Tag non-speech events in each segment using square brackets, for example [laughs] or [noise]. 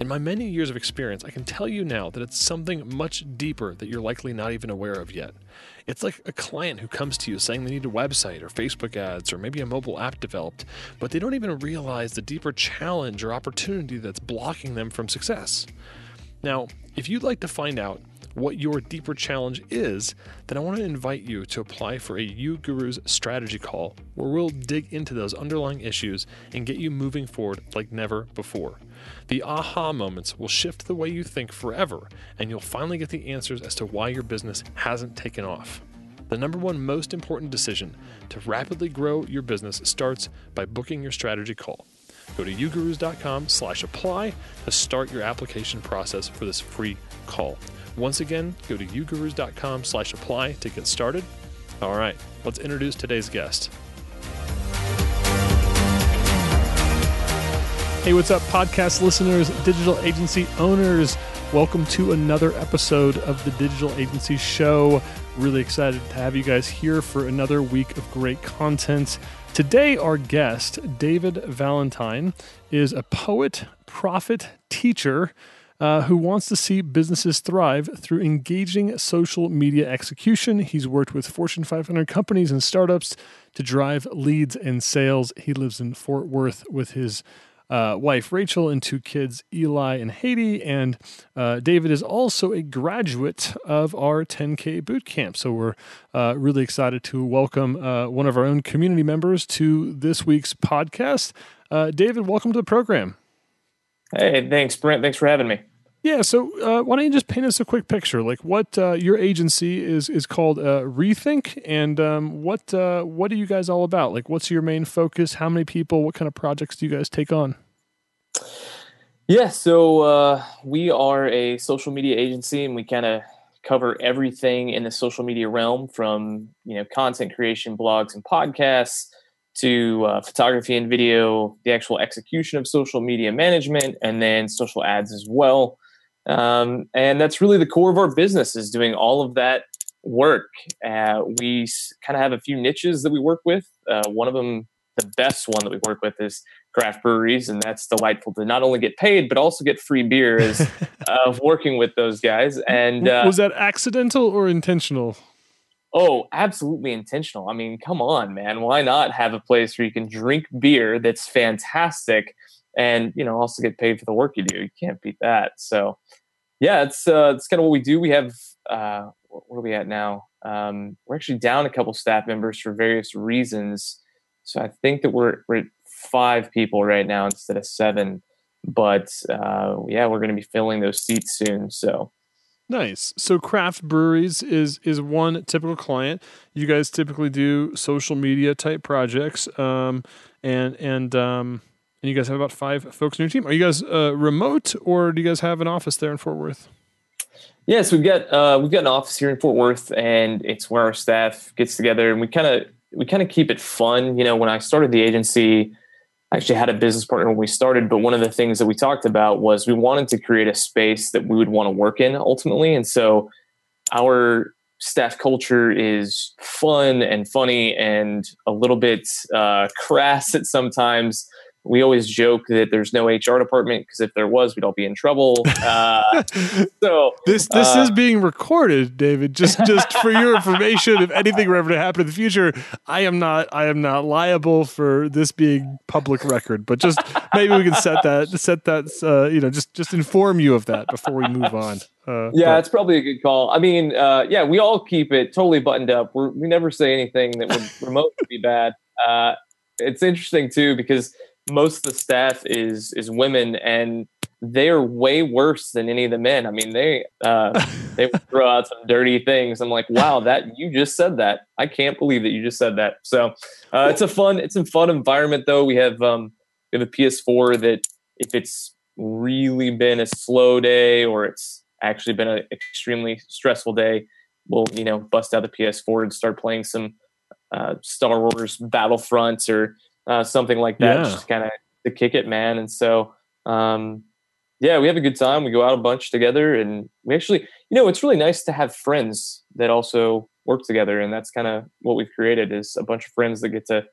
In my many years of experience, I can tell you now that it's something much deeper that you're likely not even aware of yet. It's like a client who comes to you saying they need a website or Facebook ads or maybe a mobile app developed, but they don't even realize the deeper challenge or opportunity that's blocking them from success. Now, if you'd like to find out what your deeper challenge is, then I want to invite you to apply for a uGurus strategy call where we'll dig into those underlying issues and get you moving forward like never before. The aha moments will shift the way you think forever, and you'll finally get the answers as to why your business hasn't taken off. The number one most important decision to rapidly grow your business starts by booking your strategy call. Go to ugurus.com slash apply to start your application process for this free call. Once again, go to ugurus.com slash apply to get started. All right, let's introduce today's guest. Hey, what's up, podcast listeners, digital agency owners? Welcome to another episode of the Digital Agency Show. Really excited to have you guys here for another week of great content. Today, our guest, David Valentine, is a poet, prophet, teacher uh, who wants to see businesses thrive through engaging social media execution. He's worked with Fortune 500 companies and startups to drive leads and sales. He lives in Fort Worth with his uh, wife Rachel and two kids, Eli and Haiti. And uh, David is also a graduate of our 10K boot camp. So we're uh, really excited to welcome uh, one of our own community members to this week's podcast. Uh, David, welcome to the program. Hey, thanks, Brent. Thanks for having me. Yeah, so uh, why don't you just paint us a quick picture, like what uh, your agency is is called uh, Rethink, and um, what uh, what are you guys all about? Like, what's your main focus? How many people? What kind of projects do you guys take on? Yeah, so uh, we are a social media agency, and we kind of cover everything in the social media realm, from you know content creation, blogs, and podcasts to uh, photography and video, the actual execution of social media management, and then social ads as well. Um, and that's really the core of our business is doing all of that work. Uh, we kind of have a few niches that we work with. Uh, one of them, the best one that we work with is craft breweries, and that's delightful to not only get paid but also get free beer [laughs] as of working with those guys. And uh, was that accidental or intentional? Oh, absolutely intentional. I mean, come on, man. Why not have a place where you can drink beer that's fantastic and you know also get paid for the work you do. You can't beat that. So yeah, it's uh, it's kind of what we do. We have uh, what are we at now? Um, we're actually down a couple staff members for various reasons. So I think that we're we're at five people right now instead of seven. But uh, yeah, we're going to be filling those seats soon. So Nice. So craft breweries is is one typical client. You guys typically do social media type projects, um, and and um, and you guys have about five folks in your team. Are you guys uh, remote, or do you guys have an office there in Fort Worth? Yes, we've got uh, we've got an office here in Fort Worth, and it's where our staff gets together, and we kind of we kind of keep it fun. You know, when I started the agency, I actually had a business partner when we started, but one of the things that we talked about was we wanted to create a space that we would want to work in ultimately, and so our staff culture is fun and funny and a little bit uh, crass at sometimes we always joke that there's no HR department because if there was, we'd all be in trouble. [laughs] Uh, so this this uh, is being recorded, David. Just [laughs] just for your information, if anything were ever to happen in the future, I am not I am not liable for this being public record. But just maybe we can set that set that uh, you know just just inform you of that before we move on. Uh, yeah, but. it's probably a good call. I mean, uh, yeah, we all keep it totally buttoned up. We're, we never say anything that would [laughs] remotely be bad. Uh, it's interesting too because most of the staff is is women, and they're way worse than any of the men. I mean, they uh, [laughs] they throw out some dirty things. I'm like, wow, that you just said that. I can't believe that you just said that. So uh, it's a fun it's a fun environment though. We have um, we have a PS4 that if it's really been a slow day or it's actually been an extremely stressful day, we'll you know bust out the PS4 and start playing some uh, Star Wars Battlefronts or uh, something like that, yeah. just kind of to kick it, man. And so, um, yeah, we have a good time. We go out a bunch together, and we actually, you know, it's really nice to have friends that also work together, and that's kind of what we've created is a bunch of friends that get to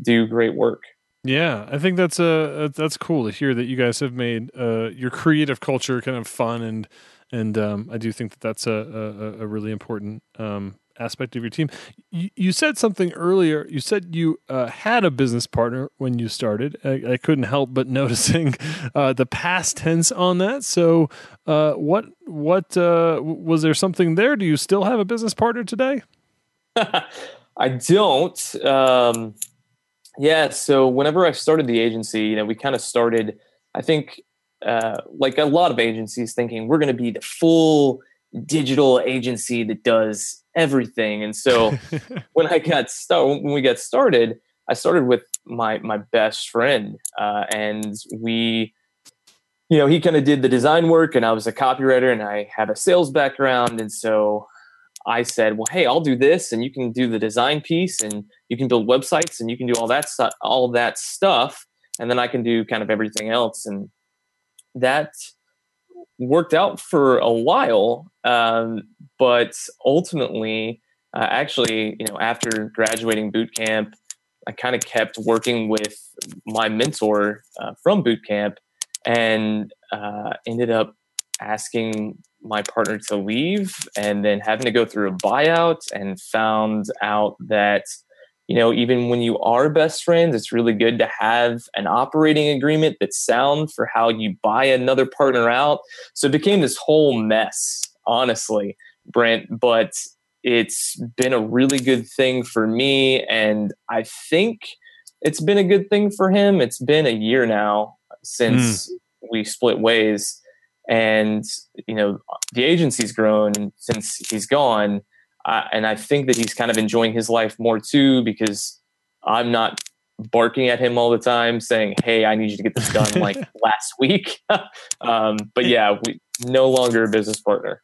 do great work. Yeah, I think that's uh that's cool to hear that you guys have made uh your creative culture kind of fun and and um, I do think that that's a a, a really important um, aspect of your team. You, you said something earlier. You said you uh, had a business partner when you started. I, I couldn't help but [laughs] noticing uh, the past tense on that. So, uh, what what uh, was there something there? Do you still have a business partner today? [laughs] I don't. Um, yeah. So whenever I started the agency, you know, we kind of started. I think uh, like a lot of agencies thinking we're going to be the full digital agency that does everything. And so [laughs] when I got started, when we got started, I started with my my best friend, uh, and we, you know, he kind of did the design work, and I was a copywriter, and I had a sales background, and so I said, well, hey, I'll do this, and you can do the design piece, and you can build websites, and you can do all that stuff, all that stuff, and then I can do kind of everything else, and that worked out for a while, um, but ultimately, uh, actually, you know, after graduating boot camp, I kind of kept working with my mentor uh, from boot camp, and uh, ended up asking my partner to leave, and then having to go through a buyout, and found out that you know, even when you are best friends, it's really good to have an operating agreement that's sound for how you buy another partner out. So it became this whole mess, honestly, Brent. But it's been a really good thing for me. And I think it's been a good thing for him. It's been a year now since mm. we split ways. And, you know, the agency's grown since he's gone uh, and I think that he's kind of enjoying his life more too because I'm not barking at him all the time saying, "Hey, I need you to get this done like [laughs] last week." [laughs] um, but yeah, we no longer a business partner.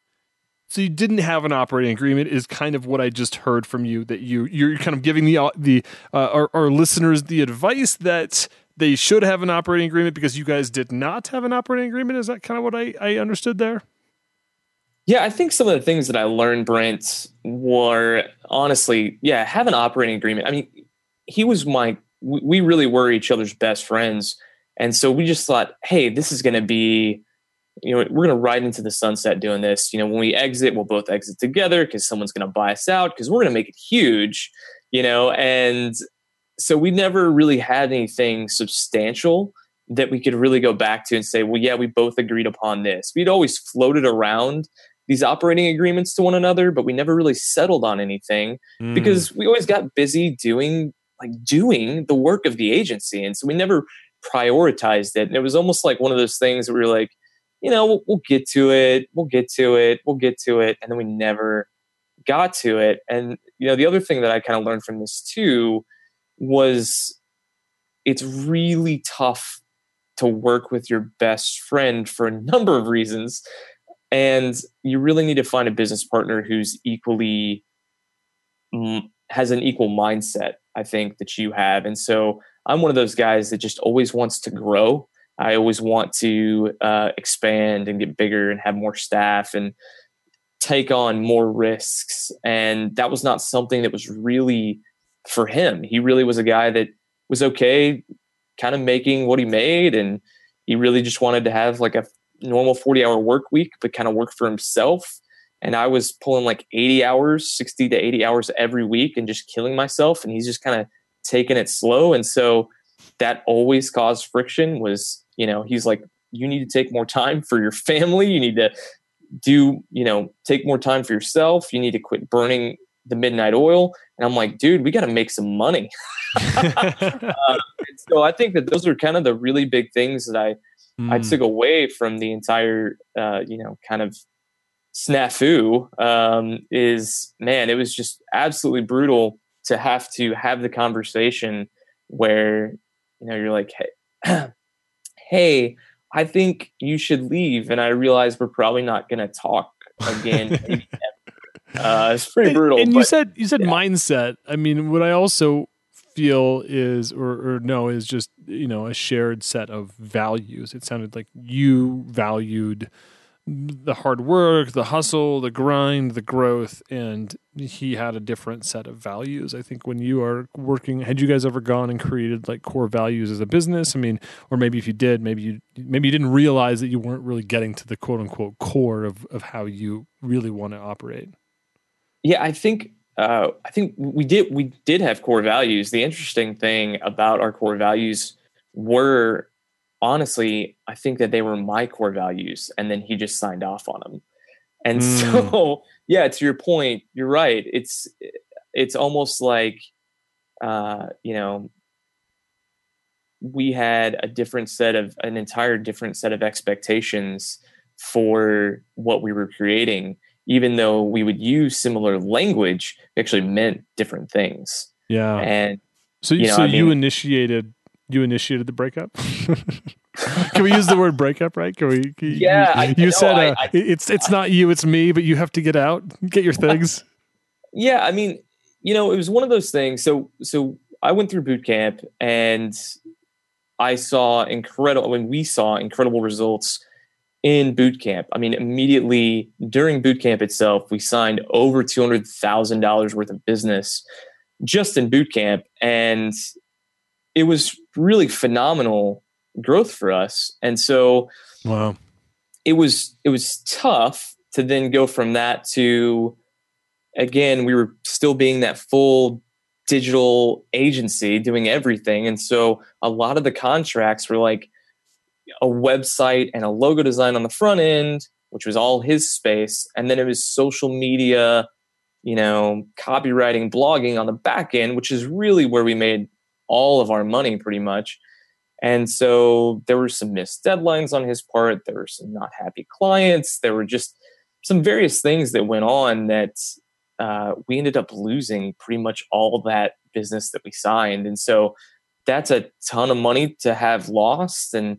So you didn't have an operating agreement is kind of what I just heard from you that you you're kind of giving the uh, the uh, our, our listeners the advice that they should have an operating agreement because you guys did not have an operating agreement. Is that kind of what I, I understood there? Yeah, I think some of the things that I learned, Brent, were honestly, yeah, have an operating agreement. I mean, he was my, we really were each other's best friends. And so we just thought, hey, this is going to be, you know, we're going to ride into the sunset doing this. You know, when we exit, we'll both exit together because someone's going to buy us out because we're going to make it huge, you know. And so we never really had anything substantial that we could really go back to and say, well, yeah, we both agreed upon this. We'd always floated around these operating agreements to one another, but we never really settled on anything mm. because we always got busy doing like doing the work of the agency. And so we never prioritized it. And it was almost like one of those things where we were like, you know, we'll, we'll get to it, we'll get to it, we'll get to it. And then we never got to it. And, you know, the other thing that I kind of learned from this too was it's really tough to work with your best friend for a number of reasons and you really need to find a business partner who's equally mm, has an equal mindset i think that you have. And so i'm one of those guys that just always wants to grow. I always want to uh, expand and get bigger and have more staff and take on more risks. And that was not something that was really for him. He really was a guy that was okay kind of making what he made and he really just wanted to have like a normal 40 hour work week, but kind of work for himself. And I was pulling like 80 hours, 60 to 80 hours every week and just killing myself. And he's just kind of taking it slow. And so that always caused friction was, you know, he's like, you need to take more time for your family. You need to do, you know, take more time for yourself. You need to quit burning the midnight oil. And I'm like, dude, we got to make some money. [laughs] [laughs] uh, so I think that those are kind of the really big things that I Hmm. I took away from the entire uh, you know kind of snafu um, is man, it was just absolutely brutal to have to have the conversation where you know you're like, hey, [clears throat] hey, I think you should leave, and I realize we're probably not going to talk again. [laughs] maybe ever. uh, it's pretty brutal. And you but- said you said yeah. mindset. I mean, what I also feel is or, or no is just you know a shared set of values. It sounded like you valued the hard work, the hustle, the grind, the growth, and he had a different set of values. I think when you are working, had you guys ever gone and created like core values as a business? I mean, or maybe if you did, maybe you maybe you didn't realize that you weren't really getting to the quote unquote core of of how you really want to operate. Yeah, I think uh, I think we did we did have core values. The interesting thing about our core values were honestly, I think that they were my core values, and then he just signed off on them. And Mm. so, [laughs] yeah, to your point, you're right. It's it's almost like uh, you know we had a different set of an entire different set of expectations for what we were creating even though we would use similar language, it actually meant different things. Yeah. And So, you, you know, so I you mean- initiated you initiated the breakup. [laughs] can we use the word breakup? Right? Can we? can you- Yeah, I- you no, said I- uh, I- it's it's not you, it's me, but you have to get out, get your things. [laughs] [laughs] yeah, I mean, you know, it was one of those things. So, so I went through boot camp and I saw incredible. When we saw incredible results in boot camp, I mean, immediately during boot camp itself, we signed over two hundred thousand dollars worth of business just in boot camp, and it was really phenomenal growth for us. And so, Wow. it was it was tough to then go from that to again we were still being that full digital agency doing everything and so a lot of the contracts were like a website and a logo design on the front end which was all his space and then it was social media you know copywriting blogging on the back end which is really where we made all of our money pretty much and so there were some missed deadlines on his part. There were some not happy clients. There were just some various things that went on that uh, we ended up losing pretty much all that business that we signed. And so that's a ton of money to have lost. And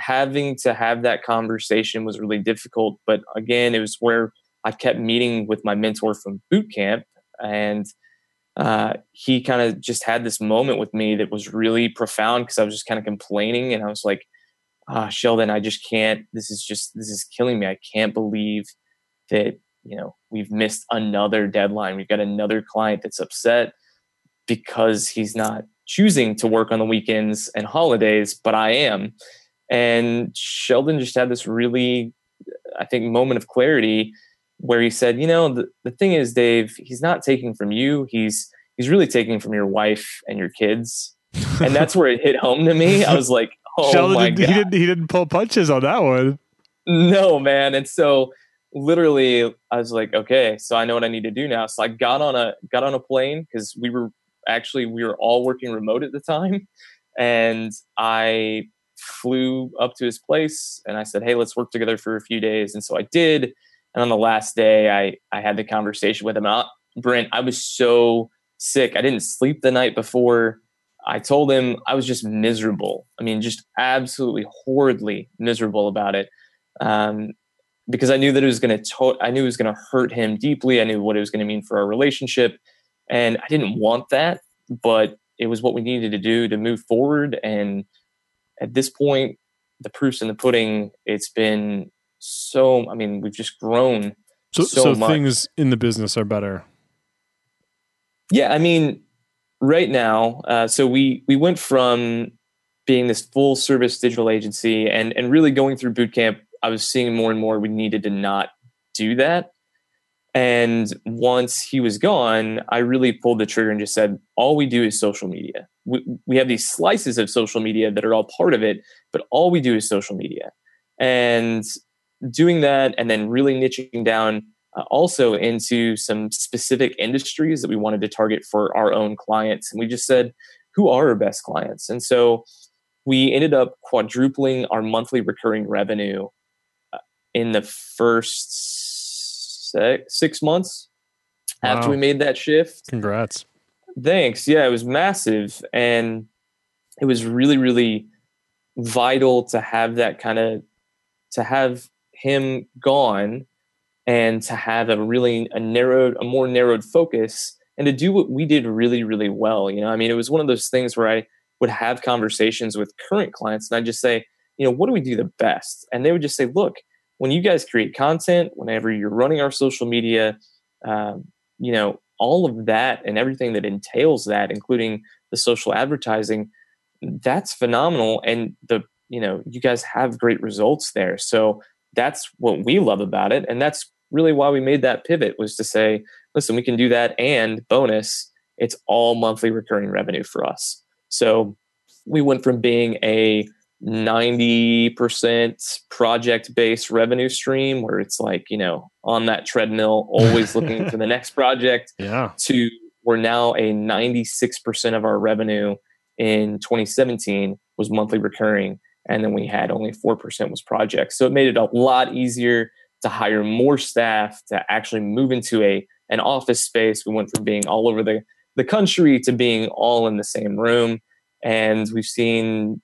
having to have that conversation was really difficult. But again, it was where I kept meeting with my mentor from boot camp. And uh, he kind of just had this moment with me that was really profound because I was just kind of complaining and I was like, ah, Sheldon, I just can't, this is just, this is killing me. I can't believe that, you know, we've missed another deadline. We've got another client that's upset because he's not choosing to work on the weekends and holidays, but I am. And Sheldon just had this really, I think, moment of clarity where he said, you know, the, the thing is, Dave, he's not taking from you. He's he's really taking from your wife and your kids. And that's where it hit home to me. I was like, [laughs] oh Sheldon my didn't, God. he didn't he didn't pull punches on that one. No, man. And so literally I was like, okay, so I know what I need to do now. So I got on a got on a plane because we were actually we were all working remote at the time. And I flew up to his place and I said, Hey, let's work together for a few days. And so I did. And on the last day I I had the conversation with him. Uh, Brent, I was so sick. I didn't sleep the night before. I told him I was just miserable. I mean, just absolutely horridly miserable about it um, because I knew that it was going to. To- I knew it was going to hurt him deeply. I knew what it was going to mean for our relationship, and I didn't want that. But it was what we needed to do to move forward. And at this point, the proof's in the pudding. It's been so. I mean, we've just grown. So So so, things in the business are better. Yeah, I mean, right now, uh, so we we went from being this full service digital agency and and really going through boot camp. I was seeing more and more we needed to not do that. And once he was gone, I really pulled the trigger and just said, all we do is social media. We, we have these slices of social media that are all part of it, but all we do is social media. And doing that and then really niching down uh, also into some specific industries that we wanted to target for our own clients. And we just said, who are our best clients. And so we ended up quadrupling our monthly recurring revenue uh, in the first six months wow. after we made that shift. Congrats. Thanks. Yeah, it was massive. And it was really, really vital to have that kind of, to have him gone and to have a really a narrowed a more narrowed focus and to do what we did really really well you know i mean it was one of those things where i would have conversations with current clients and i'd just say you know what do we do the best and they would just say look when you guys create content whenever you're running our social media um, you know all of that and everything that entails that including the social advertising that's phenomenal. And the you know you guys have great results there. So that's what we love about it. And that's really why we made that pivot was to say listen we can do that and bonus it's all monthly recurring revenue for us. So we went from being a 90% project based revenue stream where it's like you know on that treadmill always [laughs] looking for the next project yeah. to we're now a 96% of our revenue in 2017 was monthly recurring and then we had only 4% was projects. So it made it a lot easier to hire more staff to actually move into a an office space. We went from being all over the the country to being all in the same room. And we've seen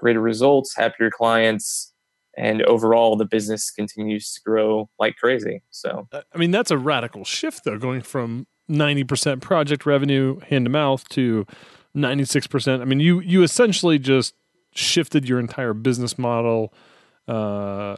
greater results happier clients and overall the business continues to grow like crazy so i mean that's a radical shift though going from 90% project revenue hand to mouth to 96% i mean you you essentially just shifted your entire business model uh,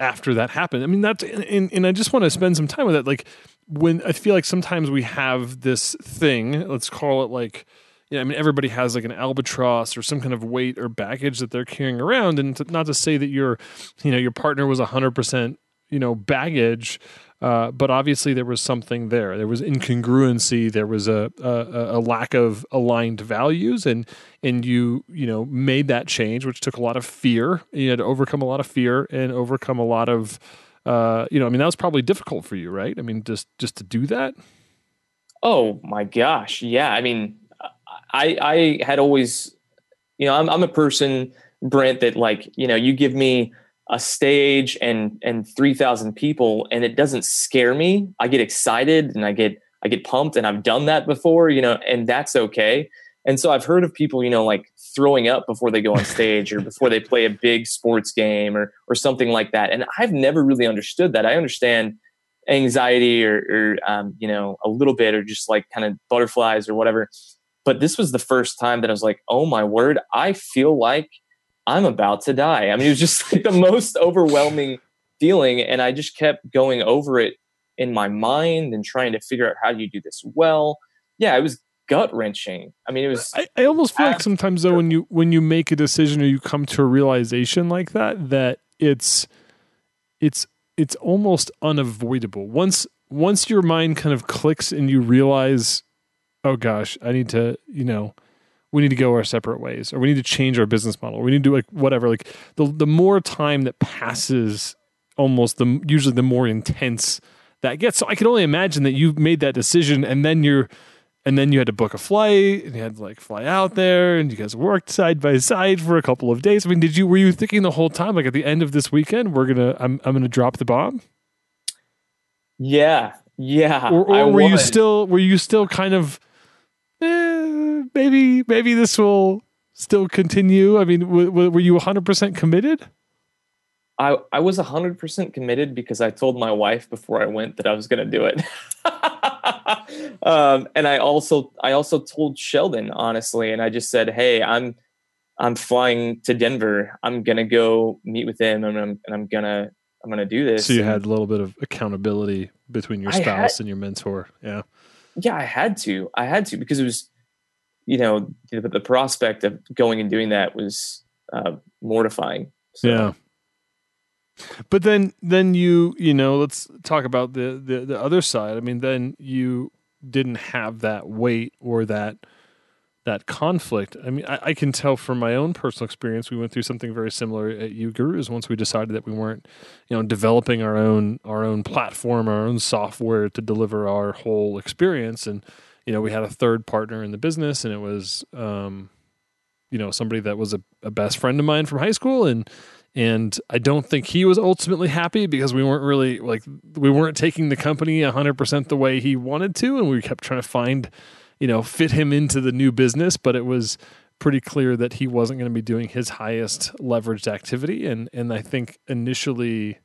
after that happened. I mean, that's and, and I just want to spend some time with that. Like when I feel like sometimes we have this thing, let's call it like, yeah, I mean, everybody has like an albatross or some kind of weight or baggage that they're carrying around, and to, not to say that your, you know, your partner was hundred percent, you know, baggage, uh, but obviously, there was something there. There was incongruency. There was a, a, a lack of aligned values, and and you you know made that change, which took a lot of fear. You had to overcome a lot of fear and overcome a lot of, uh, you know, I mean, that was probably difficult for you, right? I mean, just just to do that. Oh my gosh, yeah. I mean, I I had always, you know, I'm I'm a person, Brent, that like you know, you give me a stage and and 3000 people and it doesn't scare me. I get excited and i get i get pumped and i've done that before you know and that's okay. And so i've heard of people you know like throwing up before they go on stage or before they play a big sports game or or something like that. And i've never really understood that. I understand anxiety or, or um, you know a little bit or just like kind of butterflies or whatever but this was the first time that i was like oh my word i feel like I'm about to die. I mean, it was just [laughs] like the most overwhelming feeling. And I just kept going over it in my mind and trying to figure out how do you do this well. Yeah, it was gut wrenching. I mean, it was. I, I almost feel like sometimes though, when you when you make a decision or you come to a realization like that, that it's it's it's almost unavoidable. Once once your mind kind of clicks and you realize, oh gosh, I need to, you know, we need to go our separate ways or we need to change our business model or we need to do like whatever. Like the the more time that passes almost the usually the more intense that gets. So i can only imagine that you made that decision and then you're and then you had to book a flight and you had to like fly out there and you guys worked side by side for a couple of days. I mean did you were you thinking the whole time like at the end of this weekend we're gonna i'm, I'm gonna drop the bomb? Yeah yeah or, or were you still were you still kind of eh, maybe maybe this will still continue? I mean, w- w- were you 100% committed? I, I was 100% committed because I told my wife before I went that I was going to do it. [laughs] um, and I also I also told Sheldon honestly and I just said, "Hey, I'm I'm flying to Denver. I'm going to go meet with him and I'm and I'm going to I'm going to do this." So you and had a little bit of accountability between your spouse had, and your mentor. Yeah yeah, I had to. I had to because it was, you know, the, the prospect of going and doing that was uh, mortifying. So. Yeah. But then, then you, you know, let's talk about the, the the other side. I mean, then you didn't have that weight or that that conflict. I mean, I, I, can tell from my own personal experience. We went through something very similar at uGurus once we decided that we weren't, you know, developing our own our own platform, our own software to deliver our whole experience. And you know, we had a third partner in the business, and it was, um, you know, somebody that was a, a best friend of mine from high school, and and I don't think he was ultimately happy because we weren't really like we weren't taking the company 100% the way he wanted to and we kept trying to find you know fit him into the new business but it was pretty clear that he wasn't going to be doing his highest leveraged activity and and I think initially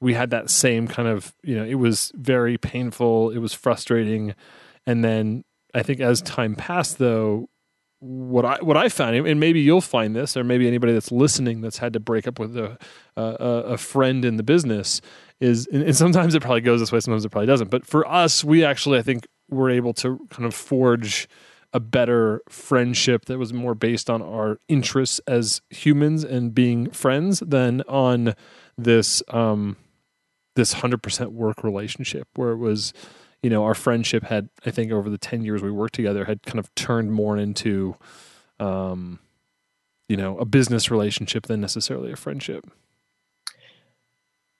we had that same kind of you know it was very painful it was frustrating and then I think as time passed though what I what I found, and maybe you'll find this, or maybe anybody that's listening that's had to break up with a a, a friend in the business is, and sometimes it probably goes this way, sometimes it probably doesn't. But for us, we actually, I think, were able to kind of forge a better friendship that was more based on our interests as humans and being friends than on this um this hundred percent work relationship where it was you know, our friendship had, I think, over the 10 years we worked together, had kind of turned more into, um, you know, a business relationship than necessarily a friendship.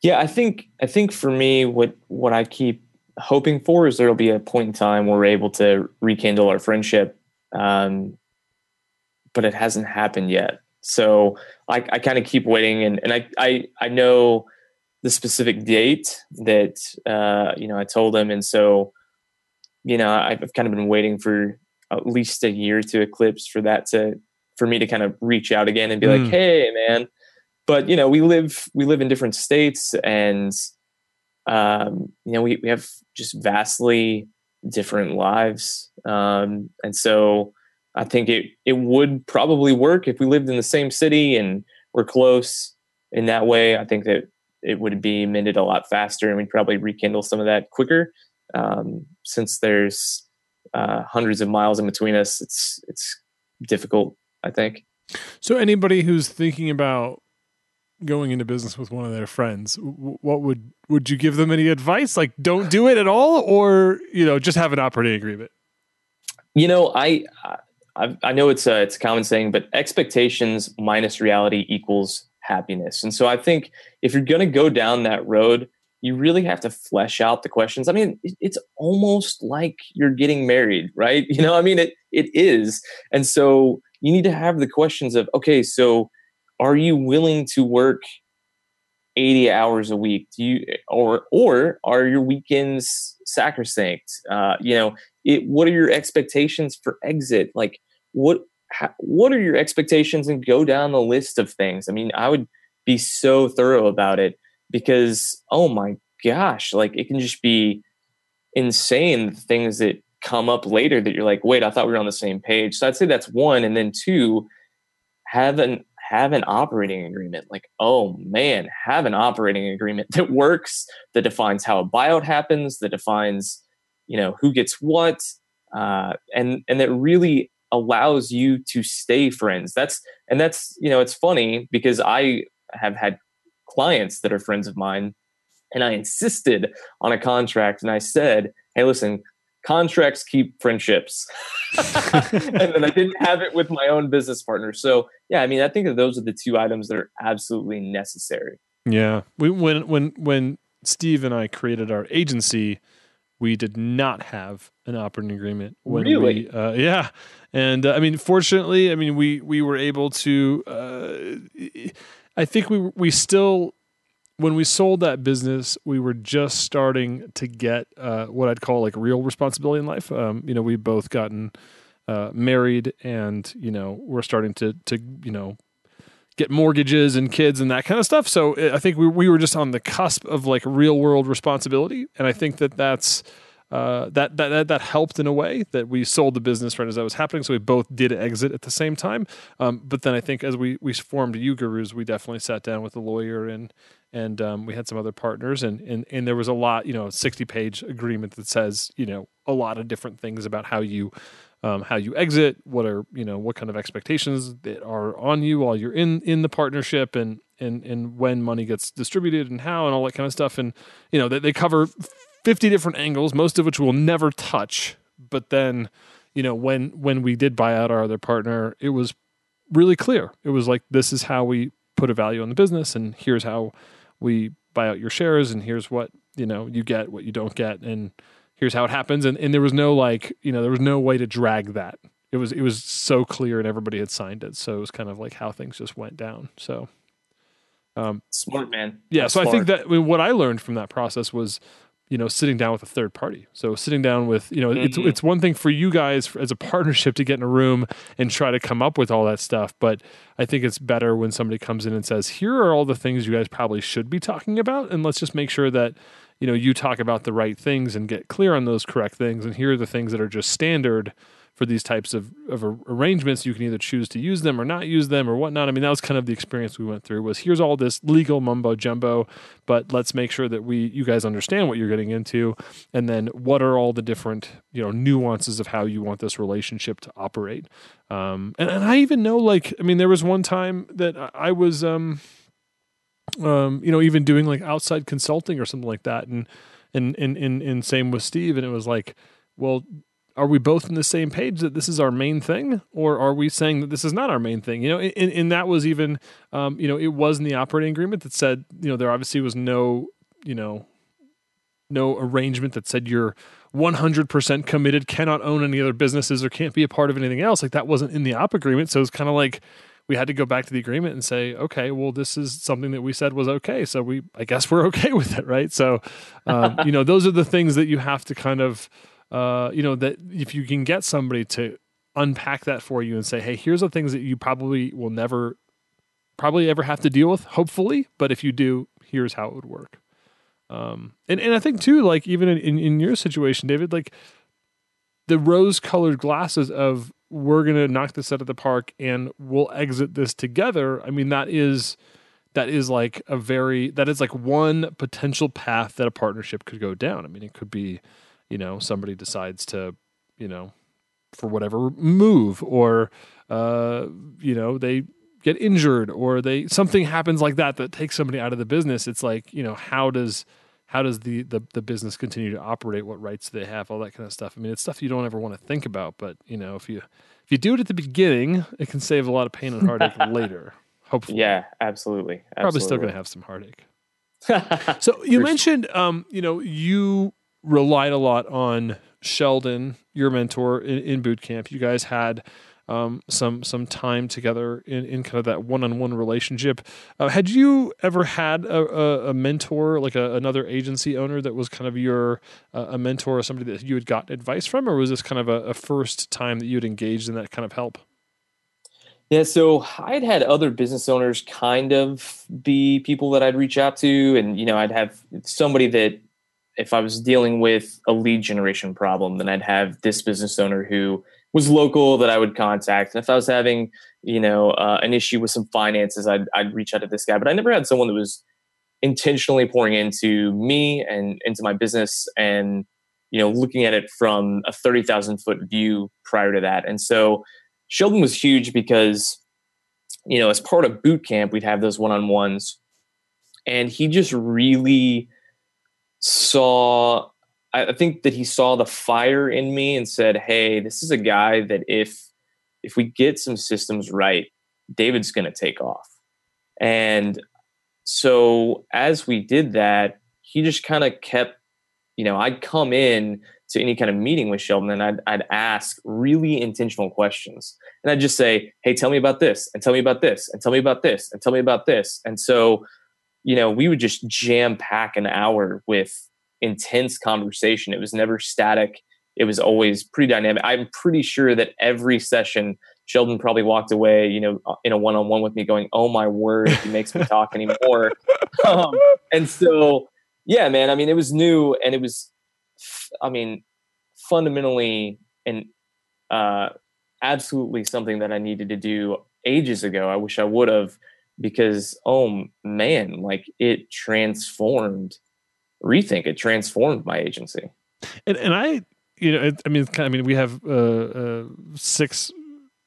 Yeah, I think, I think for me, what, what I keep hoping for is there'll be a point in time where we're able to rekindle our friendship. Um, but it hasn't happened yet. So I, I kind of keep waiting and, and I, I, I know, the specific date that uh, you know I told him, and so you know I've kind of been waiting for at least a year to eclipse for that to for me to kind of reach out again and be mm. like, hey man. But you know we live we live in different states, and um, you know we we have just vastly different lives, um, and so I think it it would probably work if we lived in the same city and we're close in that way. I think that it would be mended a lot faster and we'd probably rekindle some of that quicker. Um, since there's uh, hundreds of miles in between us, it's it's difficult. I think. So anybody who's thinking about going into business with one of their friends, what would would you give them any advice? Like, don't do it at all, or you know, just have an operating agreement. You know, I I, I know it's a it's a common saying, but expectations minus reality equals happiness. And so I think if you're going to go down that road, you really have to flesh out the questions. I mean, it's almost like you're getting married, right? [laughs] You know, I mean, it it is. And so you need to have the questions of, okay, so are you willing to work 80 hours a week? Do you or or are your weekends sacrosanct? Uh, you know, it what are your expectations for exit? Like what what are your expectations and go down the list of things i mean i would be so thorough about it because oh my gosh like it can just be insane things that come up later that you're like wait i thought we were on the same page so i'd say that's one and then two have an have an operating agreement like oh man have an operating agreement [laughs] that works that defines how a buyout happens that defines you know who gets what uh, and and that really allows you to stay friends. That's and that's you know it's funny because I have had clients that are friends of mine and I insisted on a contract and I said, "Hey, listen, contracts keep friendships." [laughs] and then I didn't have it with my own business partner. So, yeah, I mean, I think that those are the two items that are absolutely necessary. Yeah. We when when when Steve and I created our agency, we did not have an operating agreement when really? we uh, yeah and uh, i mean fortunately i mean we we were able to uh, i think we we still when we sold that business we were just starting to get uh, what i'd call like real responsibility in life um, you know we both gotten uh, married and you know we're starting to to you know get mortgages and kids and that kind of stuff. So uh, I think we we were just on the cusp of like real world responsibility, and I think that that's. Uh, that, that that helped in a way that we sold the business right as that was happening. So we both did exit at the same time. Um, but then I think as we we formed uGurus, we definitely sat down with a lawyer and and um, we had some other partners and, and and there was a lot you know 60 page agreement that says you know a lot of different things about how you um, how you exit, what are you know what kind of expectations that are on you while you're in in the partnership, and and and when money gets distributed and how and all that kind of stuff, and you know they, they cover fifty different angles, most of which we'll never touch. But then, you know, when when we did buy out our other partner, it was really clear. It was like this is how we put a value on the business, and here's how we buy out your shares, and here's what you know you get, what you don't get, and here's how it happens, and and there was no like you know there was no way to drag that. It was it was so clear, and everybody had signed it, so it was kind of like how things just went down. So. Um, smart man. Yeah, That's so smart. I think that I mean, what I learned from that process was you know sitting down with a third party so sitting down with you know mm-hmm. it's it's one thing for you guys as a [laughs] partnership to get in a room and try to come up with all that stuff but i think it's better when somebody comes in and says here are all the things you guys probably should be talking about and let's just make sure that you know you talk about the right things and get clear on those correct things and here are the things that are just standard for these types of, of arrangements you can either choose to use them or not use them or whatnot. I mean that was kind of the experience we went through was here's all this legal mumbo jumbo but let's make sure that we you guys understand what you're getting into. And then what are all the different you know nuances of how you want this relationship to operate? Um, and, and i even know like i mean there was one time that i was um, um, you know even doing like outside consulting or something like that. And and and and, and same with steve. And it was like well are we both in the same page that this is our main thing? Or are we saying that this is not our main thing? You know and, and that was even um, you know it was in the operating agreement that said you know there obviously was no you know no arrangement that said you're 100% committed cannot own any other businesses or can't be a part of anything else. Like that wasn't in the op agreement. So it's kind of like we had to go back to the agreement and say okay well this is something that we said was okay so we i guess we're [laughs] okay with it right? So um, you know those are the things that you have to kind of uh, you know, that if you can get somebody to unpack that for you and say, hey, here's the things that you probably will never, probably ever have to deal with, hopefully, but if you do, here's how it would work. Um, and, and I think too, like even in, in your situation, David, like the rose colored glasses of we're going to knock this out of the park and we'll exit this together. I mean, that is, that is like a very, that is like one potential path that a partnership could go down. I mean, it could be, you know somebody decides to you know for whatever move or uh, you know they get injured or they something happens like that that takes somebody out of the business it's like you know how does how does the, the the business continue to operate what rights do they have all that kind of stuff. I mean it's stuff you don't ever want to think about but you know if you if you do it at the beginning it can save a lot of pain and heartache [laughs] later hopefully. Yeah absolutely, absolutely. probably still going to have some heartache. [laughs] So you mentioned um you know you relied a lot on Sheldon, your mentor in, in boot camp. You guys had um, some some time together in, in kind of that one on one relationship. Uh, had you ever had a, a, a mentor, like a, another agency owner, that was kind of your uh, a mentor or somebody that you had gotten advice from, or was this kind of a, a first time that you had engaged in that kind of help? Yeah, so I'd had other business owners kind of be people that I'd reach out to, and you know, I'd have somebody that if I was dealing with a lead generation problem, then I'd have this business owner who was local that I would contact. And if I was having, you know, uh, an issue with some finances, I'd, I'd reach out to this guy. But I never had someone that was intentionally pouring into me and into my business and, you know, looking at it from a 30,000 foot view prior to that. And so Sheldon was huge because, you know, as part of boot camp, we'd have those one on ones. And he just really, saw I think that he saw the fire in me and said, "Hey, this is a guy that if if we get some systems right, David's going to take off." And so as we did that, he just kind of kept, you know, I'd come in to any kind of meeting with Sheldon and I'd, I'd ask really intentional questions. And I'd just say, Hey, tell me about this and tell me about this and tell me about this and tell me about this. And so you know, we would just jam pack an hour with intense conversation. It was never static. It was always pretty dynamic. I'm pretty sure that every session, Sheldon probably walked away, you know, in a one-on-one with me, going, "Oh my word, he makes me talk anymore." [laughs] um, and so, yeah, man. I mean, it was new, and it was, I mean, fundamentally and uh, absolutely something that I needed to do ages ago. I wish I would have because oh man like it transformed rethink it transformed my agency. And, and i you know i mean i mean we have uh, uh, six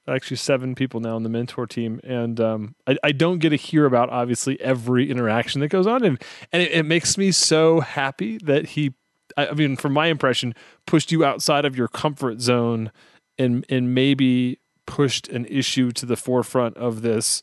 actually seven people now on the mentor team and um, I, I, don't get to hear about obviously every interaction that goes on and, and it, it makes me so happy that he I mean, from my impression, pushed you outside of your comfort zone and and maybe pushed an issue to the forefront of this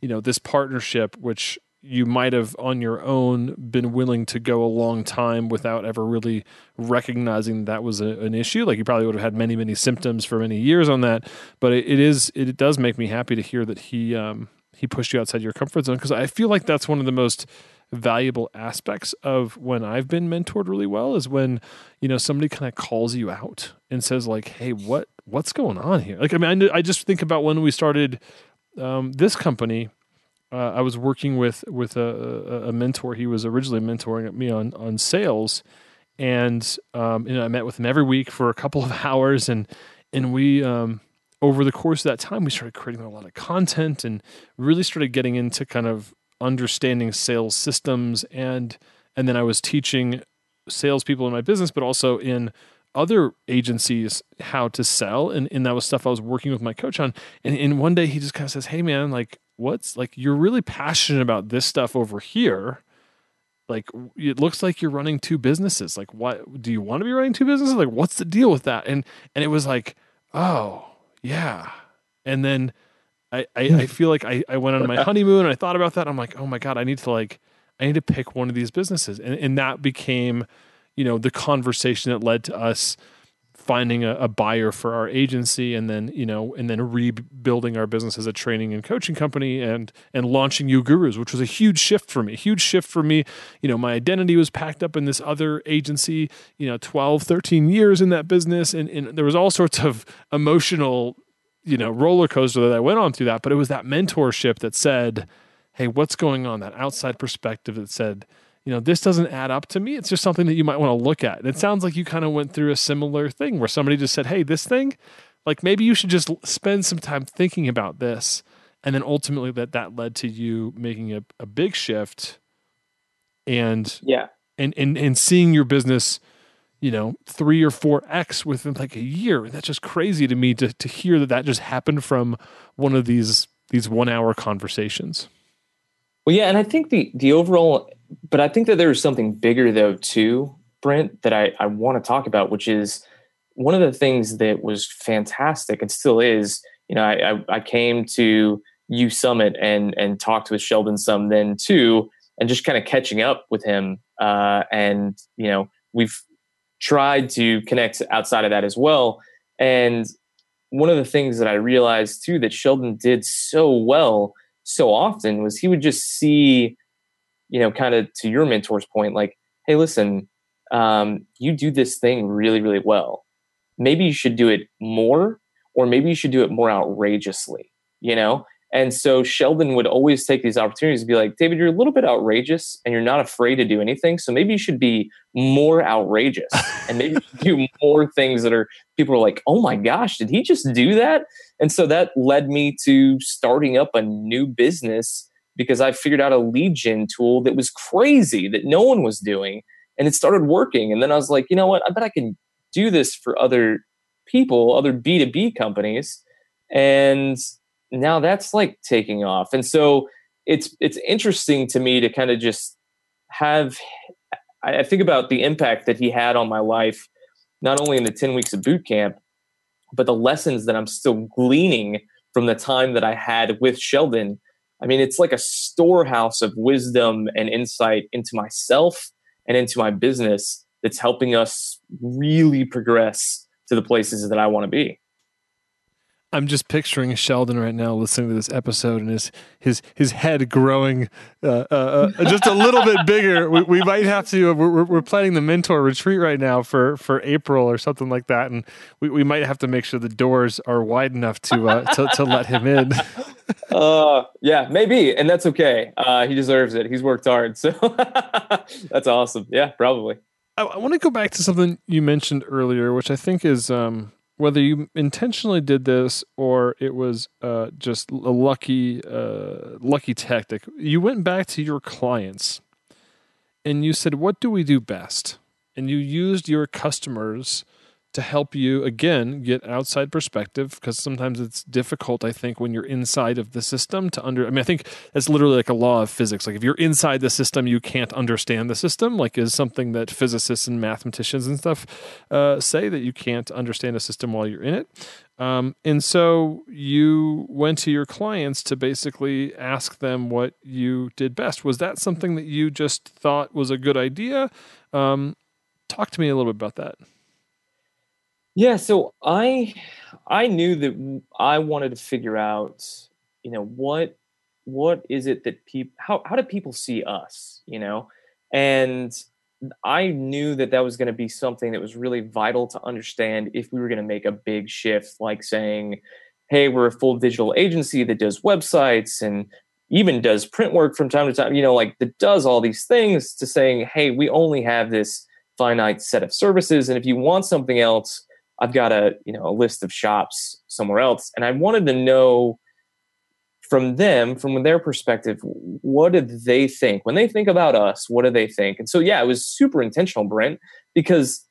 you know this partnership which you might have on your own been willing to go a long time without ever really recognizing that was a, an issue. Like you probably would have had many, many symptoms for many years on that. But it, it is, it does make me happy to hear that he, um, he pushed you outside your comfort zone because I feel like that's one of the most valuable aspects of when I've been mentored really well is when you know somebody kind of calls you out and says like, "Hey, what what's going on here?" Like, I mean, I, I just think about when we started um, this company. Uh, I was working with with a, a, mentor. He was originally mentoring me on on sales, and um, you know I met with him every week for a couple of [laughs] hours, and and we um, over the course of that time we started creating a lot of content and really started getting into kind of understanding sales systems and and then I was teaching salespeople in my business, but also in other agencies how to sell. And, and that was stuff I was working with my coach on. And, and one day he just kind of says, Hey man, like what's like, you're really passionate about this stuff over here. Like it looks like you're running two businesses. Like what do you want to be running two businesses? Like what's the deal with that? And, and it was like, Oh yeah. And then I, I, I [laughs] feel like I, I went on my honeymoon and I thought about that. I'm like, oh my God, I need to like, I need to pick one of these businesses. And, and that became, you know, the conversation that led to us finding a, a, buyer for our agency and then, you know, and then rebuilding our business as a training and coaching company and, and launching UGurus, which was a huge shift for me, huge shift for me. You know, my identity was packed up in this other agency, you know, 12, 13 years in that business. And, and there was all sorts of emotional you know roller coaster that I went on through that, but it was that mentorship that said, "Hey, what's going on?" That outside perspective that said, "You know, this doesn't add up to me. It's just something that you might want to look at." And it sounds like you kind of went through a similar thing where somebody just said, "Hey, this thing, like maybe you should just spend some time thinking about this." And then ultimately that that led to you making a, a big shift and yeah and, and and seeing your business you know, three or four X within like a year. And that's just crazy to me to, to hear that that just happened from one of these, these one hour conversations. Well, yeah. And I think the, the overall, but I think that there's something bigger though, too, Brent, that I, I want to talk about, which is one of the things that was fantastic and still is, you know, I, I, came to U Summit and, and talked with Sheldon some then too, and just kind of catching up with him. Uh, and, you know, we've tried to connect outside of that as well. And one of the things that I realized too that Sheldon did so well so often was he would just see, you know, kind of to your mentor's point, like, hey, listen, um, you do this thing really, really well. Maybe you should do it more, or maybe you should do it more outrageously, you know? And so Sheldon would always take these opportunities to be like, David, you're a little bit outrageous and you're not afraid to do anything. So maybe you should be more outrageous and maybe do [laughs] more things that are people are like, oh my gosh, did he just do that? And so that led me to starting up a new business because I figured out a lead gen tool that was crazy that no one was doing and it started working. And then I was like, you know what? I bet I can do this for other people, other B2B companies. And now that's like taking off. And so it's it's interesting to me to kind of just have I think about the impact that he had on my life, not only in the 10 weeks of boot camp, but the lessons that I'm still gleaning from the time that I had with Sheldon. I mean, it's like a storehouse of wisdom and insight into myself and into my business that's helping us really progress to the places that I want to be. I'm just picturing Sheldon right now listening to this episode and his his his head growing uh, uh, uh, just a little bit bigger. [laughs] We, we might have to. Uh, we're, we're planning the mentor retreat right now for for April or something like that, and we, we might have to make sure the doors are wide enough to uh, to, to let him in. [laughs] uh, yeah, maybe, and that's okay. Uh, he deserves it. He's worked hard, so [laughs] that's awesome. Yeah, probably. I, I want to go back to something you mentioned earlier, which I think is. Um, whether you intentionally did this or it was uh, just a lucky uh, lucky tactic you went back to your clients and you said what do we do best? And you used your customers to help you again get outside perspective because sometimes it's difficult i think when you're inside of the system to under i mean i think that's literally like a law of physics. Like if you're inside the system you can't understand the system like is something that physicists and mathematicians and stuff uh, say that you can't understand a system while you're in it. Um, and so you went to your clients to basically ask them what you did best. Was that something that you just thought was a good idea? Um, talk to me a little bit about that yeah, so I I knew that I wanted to figure out, you know, what what is it that people how how do people see us, you know? And I knew that that was going to be something that was really vital to understand if we were going to make a big shift like saying, "Hey, we're a full digital agency that does websites and even does print work from time to time, you know, like that does all these things to saying, "Hey, we only have this finite set of services and if you want something else, I've got a you know a list of shops somewhere else, and I wanted to know from them, from their perspective, what did they think when they think about us? What do they think? And so, yeah, it was super intentional, Brent, because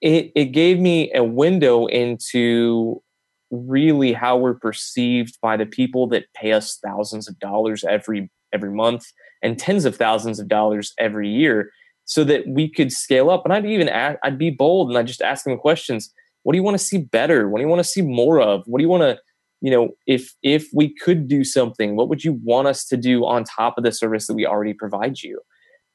it it gave me a window into really how we're perceived by the people that pay us thousands of dollars every every month and tens of thousands of dollars every year so that we could scale up. And I'd even ask, I'd be bold and I'd just ask them questions. What do you want to see better? What do you want to see more of? What do you want to, you know, if if we could do something, what would you want us to do on top of the service that we already provide you?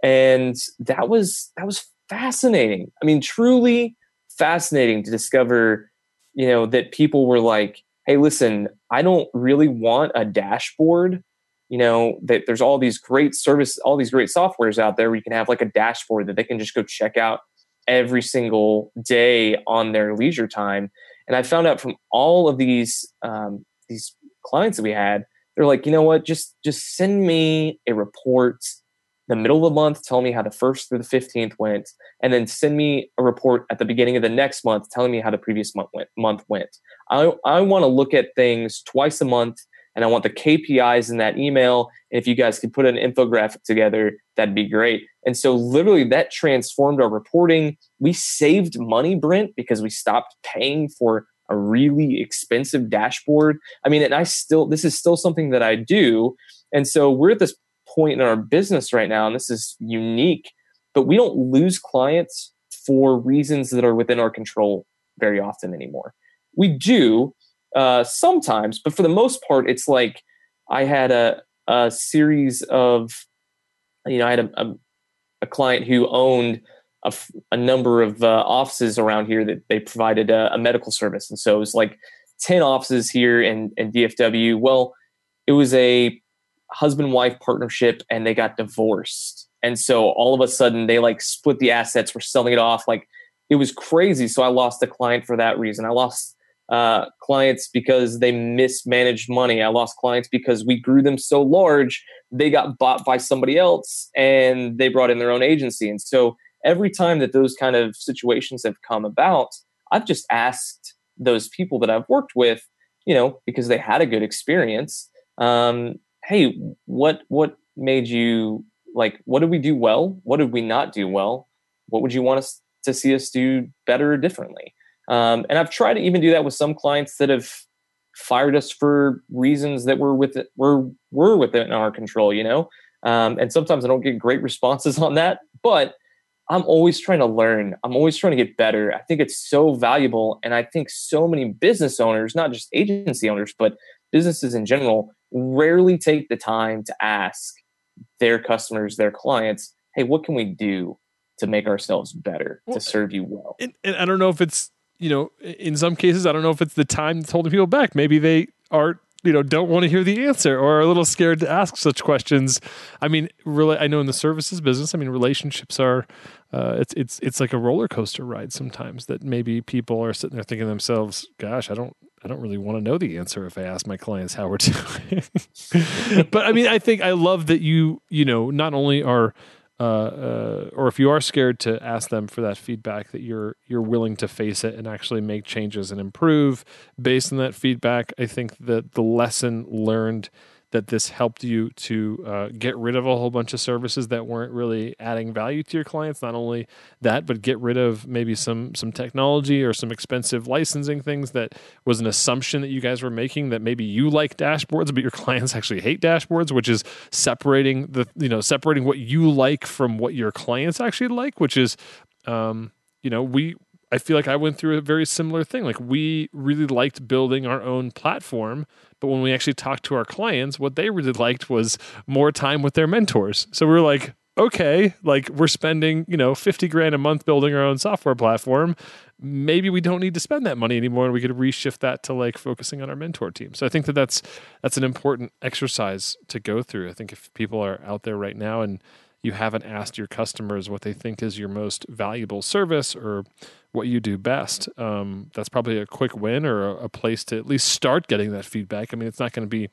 And that was that was fascinating. I mean, truly fascinating to discover, you know, that people were like, hey, listen, I don't really want a dashboard you know that there's all these great service all these great softwares out there where you can have like a dashboard that they can just go check out every single day on their leisure time. And i found out from all of these um, these clients that we had they're like you know what? Just just send me a report the middle of the month tell me how the first through the 15th went and then send me a report at the beginning of the next month telling me how the previous month went month went. I, I want to look at things twice a month and I want the KPIs in that email. And if you guys could put an infographic together, that'd be great. And so, literally, that transformed our reporting. We saved money, Brent, because we stopped paying for a really expensive dashboard. I mean, and I still, this is still something that I do. And so, we're at this point in our business right now, and this is unique, but we don't lose clients for reasons that are within our control very often anymore. We do, uh, sometimes, but for the most part, it's like I had a, a series of, you know, I had a, a, a client who owned a, a number of uh, offices around here that they provided a, a, medical service. And so it was like 10 offices here in, in DFW. Well, it was a husband wife partnership and they got divorced. And so all of a sudden they like split the assets, were selling it off. Like it was crazy. So I lost a client for that reason. I lost uh, clients because they mismanaged money. I lost clients because we grew them so large, they got bought by somebody else and they brought in their own agency. And so every time that those kind of situations have come about, I've just asked those people that I've worked with, you know, because they had a good experience. Um, hey, what what made you like? What did we do well? What did we not do well? What would you want us to see us do better or differently? Um, and I've tried to even do that with some clients that have fired us for reasons that were with were were within our control, you know. Um, and sometimes I don't get great [laughs] responses on that, but I'm always trying to learn. I'm always trying to get better. I think it's so valuable, and I think so many business owners, not just agency owners, but businesses in general, rarely take the time to ask their customers, their clients, "Hey, what can we do to make ourselves better well, to serve you well?" And, and I don't know if it's you know, in some cases, I don't know if it's the time that's holding people back. Maybe they are, you know, don't want to hear the answer or are a little scared to ask such questions. I mean, really, I know in the services business, I mean, relationships are, uh, it's it's it's like a roller coaster ride sometimes. That maybe people are sitting there thinking to themselves, "Gosh, I don't I don't really want to know the answer if I ask my clients how we're [laughs] doing. [laughs] but I mean, I think I love that you, you know, not only are uh, uh, or if you are scared to ask them for that feedback, that you're you're willing to face it and actually make changes and improve based on that feedback. I think that the lesson learned that this helped you to uh, get rid of a whole bunch of services that weren't really adding value to your clients. Not only that, but get rid of maybe some some technology or some expensive licensing things that was an assumption that you guys were making that maybe you like dashboards, but your [laughs] clients actually hate dashboards, which is separating the you know separating what you like from what your clients actually like, which is um, you know we I feel like I went through a very similar thing. Like we really liked building our own platform, but when we actually talked to our clients, what they really liked was more time with their mentors. So we were like, okay, like we're spending, you know, 50 grand a month building our own software platform. Maybe we don't need to spend that money anymore and we could reshift that to like focusing on our mentor team. So I think that that's that's an important exercise to go through. I think if people are out there right now and you haven't asked your customers what they think is your most valuable service or what you do best, um, that's probably a quick win or a, a, place to at least start getting that feedback. I mean, it's not going to be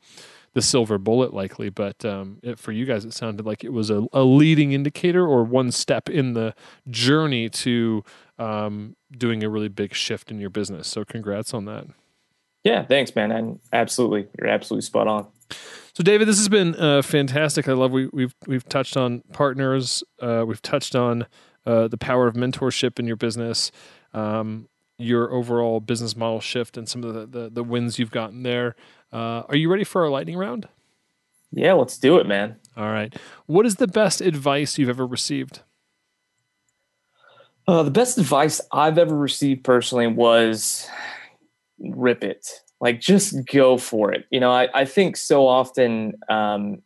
the silver bullet likely, but um, it, for you guys, it sounded like it was a, a, leading indicator or one step in the journey to um, doing a really big shift in your business. So, congrats on that. Yeah, thanks, man. And absolutely, you're absolutely spot on. So, David, this has been uh, fantastic. I love we, we've we've touched on partners. Uh, we've touched on uh, the power of mentorship in your business, um, your overall business model shift, and some of the the, the wins you've gotten there. Uh, are you ready for our lightning round? Yeah, let's do it, man. All right. What is the best advice you've ever received? Uh, the best advice I've ever received personally was rip it like just go for it you know i, I think so often um,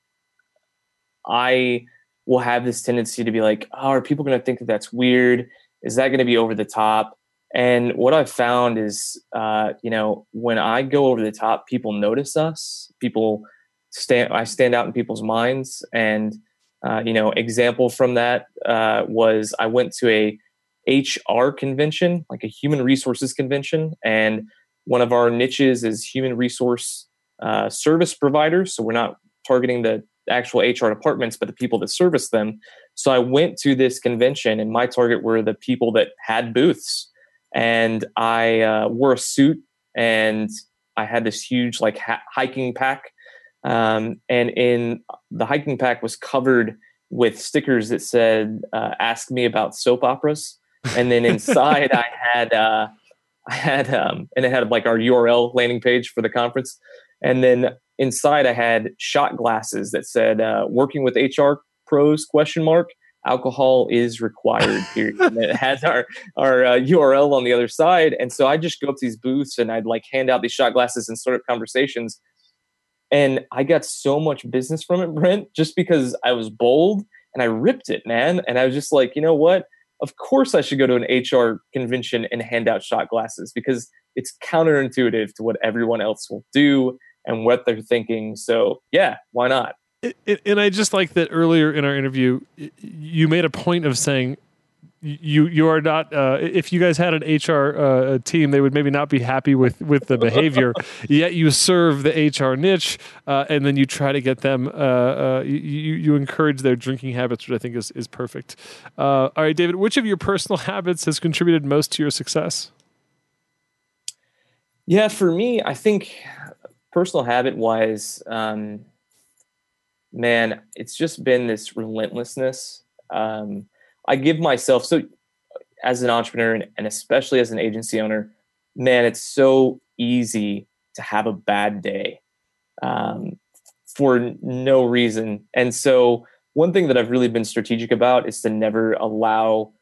i will have this tendency to be like oh are people going to think that that's weird? Is that going to be over the top? And what i've found is uh, you know when i go over the top people notice us. People stand i stand out in people's minds. And uh, you know example from that uh, was i went to a hr convention like a human resources convention. And one of our niches is human resource uh, service providers. So we're not targeting the actual HR departments, but the people that service them. So I went to this convention, and my target were the people that had booths. And I uh, wore a suit, and I had this huge like ha- hiking pack. Um, and in the hiking pack was covered with stickers that said uh, "Ask me about soap operas." And then inside, [laughs] I had uh, I had um, and it had like our URL landing page for the conference, and then inside I had shot glasses that said uh, "Working with HR pros?" question mark. Alcohol is required. [laughs] Period. and it has our our uh, URL on the other side, and so I just go up to these booths and I'd like hand out these shot glasses and start up conversations. And I got so much business from it, Brent, just because I was bold and I ripped it, man. And I was just like, you know what? of course I should go to an HR convention and hand out shot glasses because it's counterintuitive to what everyone else will do and what they're thinking. So, yeah, why not? and I just like that earlier in our interview, you made a point of saying you you are not uh, if you guys had an HR uh, team they would maybe not be happy with with the behavior [laughs] yet you serve the HR niche uh, and then you try to get them uh, uh, you, you encourage their drinking habits which I think is is perfect uh, all right David which of your personal [laughs] habits has contributed most to your success yeah for me I think personal habit wise um, man it's just been this relentlessness um, I give myself so as an entrepreneur and, and especially as an agency owner, man, it's so easy to have a bad day um, for no reason. And so, one thing that I've really been strategic about is to never allow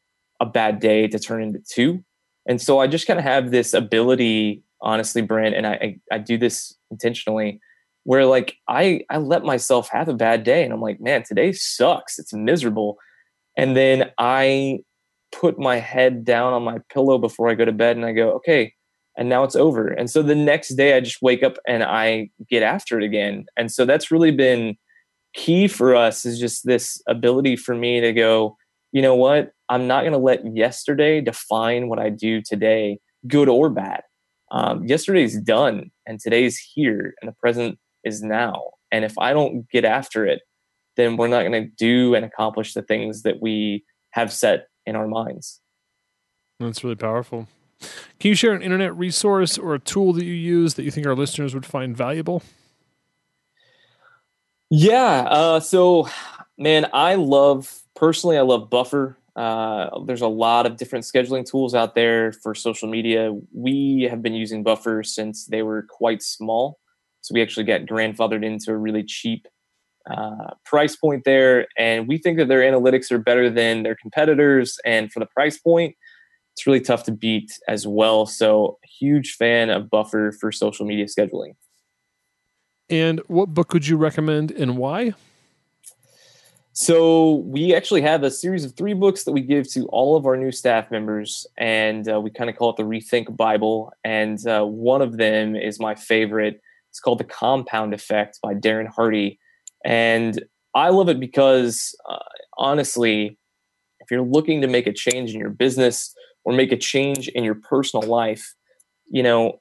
a bad day to turn into two. And so, I just kind of have this ability, honestly, Brent, and I, I, I do this intentionally, where like I I let myself have a bad day, and I'm like, man, today sucks. It's miserable and then I put my head down on my pillow before I go to bed and I go, okay, and now it's over. And so the next day I just wake up and I get after it again. And so that's really been key for us is just this ability for me to go, you know what? I'm not going to let yesterday define what I do today, good or bad. Um, yesterday's done and today's here and the present is now. And if I don't get after it, then we're not going to do and accomplish the things that we have set in our minds. That's really powerful. Can you share an internet resource or a tool that you use that you think our listeners would find valuable? Yeah. Uh, so, man, I love personally. I love Buffer. Uh, there's a lot of different scheduling tools out there for social media. We have been using Buffer since they were quite small. So we actually got grandfathered into a really cheap uh, price point there. And we think that their analytics are better than their competitors. And for the price point, it's really tough to beat as well. So, huge fan of Buffer for social media scheduling. And what book would you recommend and why? So we actually have a series of three books that we give to all of our new staff members, and uh, we kind of call it the Rethink Bible. And uh, one of them is my favorite. It's called The Compound Effect by Darren Hardy, and I love it because uh, honestly, if you're looking to make a change in your business or make a change in your personal life, you know,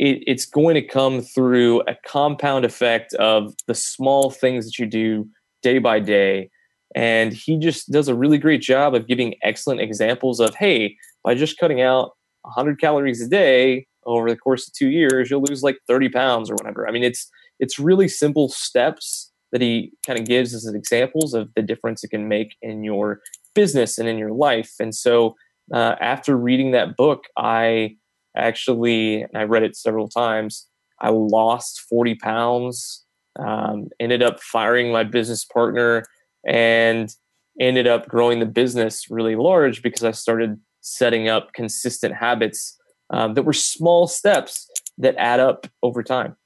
it, it's going to come through a compound effect of the small things that you do day by day. And he just does a really great job of giving excellent examples of, hey, by just cutting out 100 calories a day over the course of two years, you'll lose like 30 pounds or whatever. I mean, it's it's really simple steps that he kind of gives as examples of the difference it can make in your business and in your life. And so, uh, after reading that book, I actually, and I read it several times, I lost 40 pounds um, ended up firing my business partner and ended up growing the business really large because I started setting up consistent habits um, that were small steps that add up over time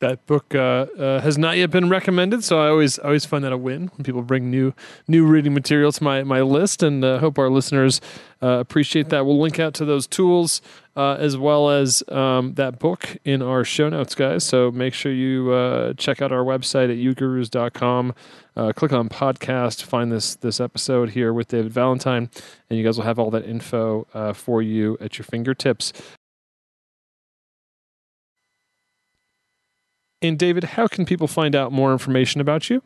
that book uh, uh, has not yet been recommended, so I always always find that a win when people bring new new reading material to my my list, and uh, hope our listeners uh, appreciate that. We'll link out to those tools uh, as well as um, that book in our show notes, guys. So make sure you uh, check out our website at ugurus.com. Uh, click on podcast, find this this episode here with David Valentine, and you guys will have all that info for you at your fingertips. And David, how can people find out more information about you?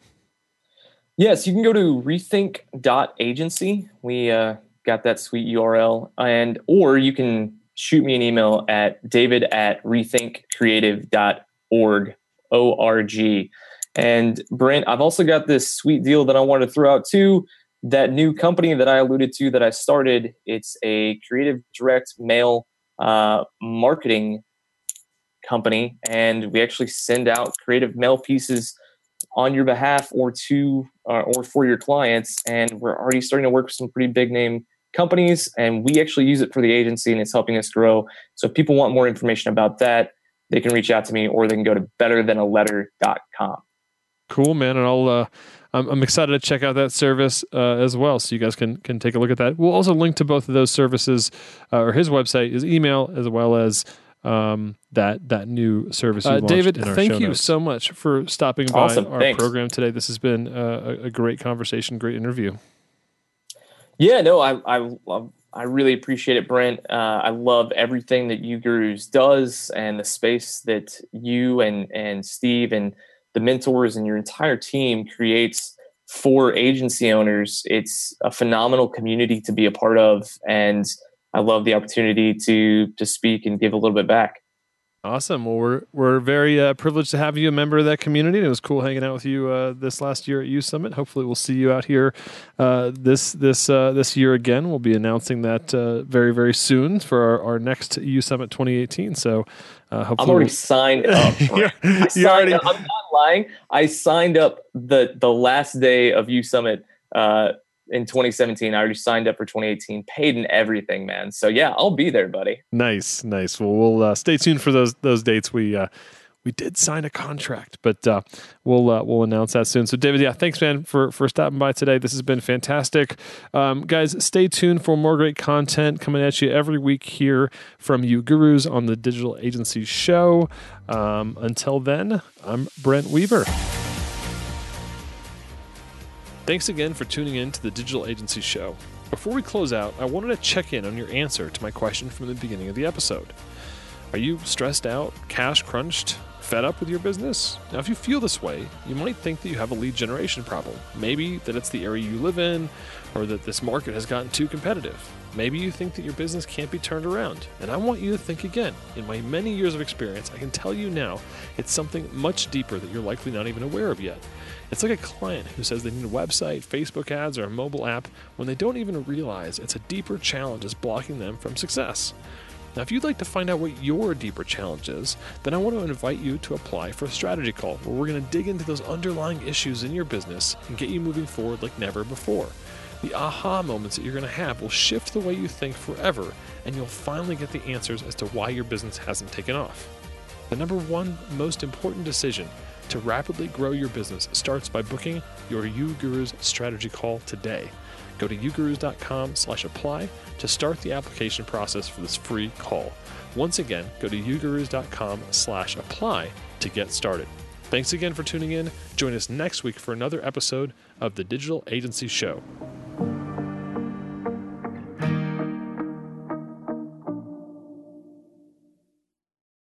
Yes, you can go to rethink.agency. We uh, got that sweet URL. And or you can shoot me an email at david at rethinkcreative.org. O-R-G. And Brent, I've also got this sweet deal that I want to throw out too. That new company that I alluded to that I started, it's a creative direct mail uh, marketing company, and we actually send out creative mail pieces on your behalf or to uh, or for your clients. And we're already starting to work with some pretty big name companies, and we actually use it for the agency, and it's helping us grow. So if people want more information about that, they can reach out to me, or they can go to betterthanaletter.com. Cool, man, and I'll. Uh, I'm, I'm excited to check out that service uh, as well, so you guys can can take a look at that. We'll also link to both of those services, uh, or his website, his email, as well as um, that that new service. Uh, David, thank you notes. so much for stopping by awesome. our Thanks. program today. This has been a, a, great conversation, great interview. Yeah, no, I I I really appreciate it, Brent. Uh, I love everything that UGurus does and the space that you and and Steve and the mentors and your entire team creates for agency owners. It's a phenomenal community to be a part of, and I love the opportunity to to speak and give a little bit back. Awesome. Well, we're we're very uh, privileged to have you a member of that community. It was cool hanging out with you uh, this last year at U Summit. Hopefully, we'll see you out here uh, this this uh, this year again. We'll be announcing that uh, very very soon for our, our next U Summit 2018. So, uh, hopefully, I'm already we'll... signed up. [laughs] I signed already... up. I'm not lying. I signed up the the last day of U Summit in 2017. I already signed up for 2018, paid and everything, man. So yeah, I'll be there, buddy. Nice, nice. Well, we'll uh, stay tuned for those those dates. We uh, we did sign a contract, but uh, we'll uh, we'll announce that soon. So, David, yeah, thanks, man, for for stopping by today. This has been fantastic, um, guys. Stay tuned for more great content coming at you every week here from UGurus on the Digital Agency Show. Um, until then, I'm Brent Weaver. Thanks again for tuning in to the Digital Agency Show. Before we close out, I wanted to check in on your answer to my question from the beginning of the episode. Are you stressed out, cash crunched, fed up with your business? Now, if you feel this way, you might think that you have a lead generation problem. Maybe that it's the area you live in, or that this market has gotten too competitive. Maybe you think that your business can't be turned around, and I want you to think again. In my many years of experience, I can tell you now it's something much deeper that you're likely not even aware of yet. It's like a client who says they need a website, Facebook ads, or a mobile app when they don't even realize it's a deeper challenge is blocking them from success. Now, if you'd like to find out what your deeper challenge is, then I want to invite you to apply for a strategy call where we're going to dig into those underlying issues in your business and get you moving forward like never before. The aha moments that you're going to have will shift the way you think forever, and you'll finally get the answers as to why your business hasn't taken off. The number one most important decision to rapidly grow your business starts by booking your UGurus strategy call today. Go to ugurus.com slash apply to start the application process for this free call. Once again, go to ugurus.com slash apply to get started. Thanks again for tuning in. Join us next week for another episode of the Digital Agency Show.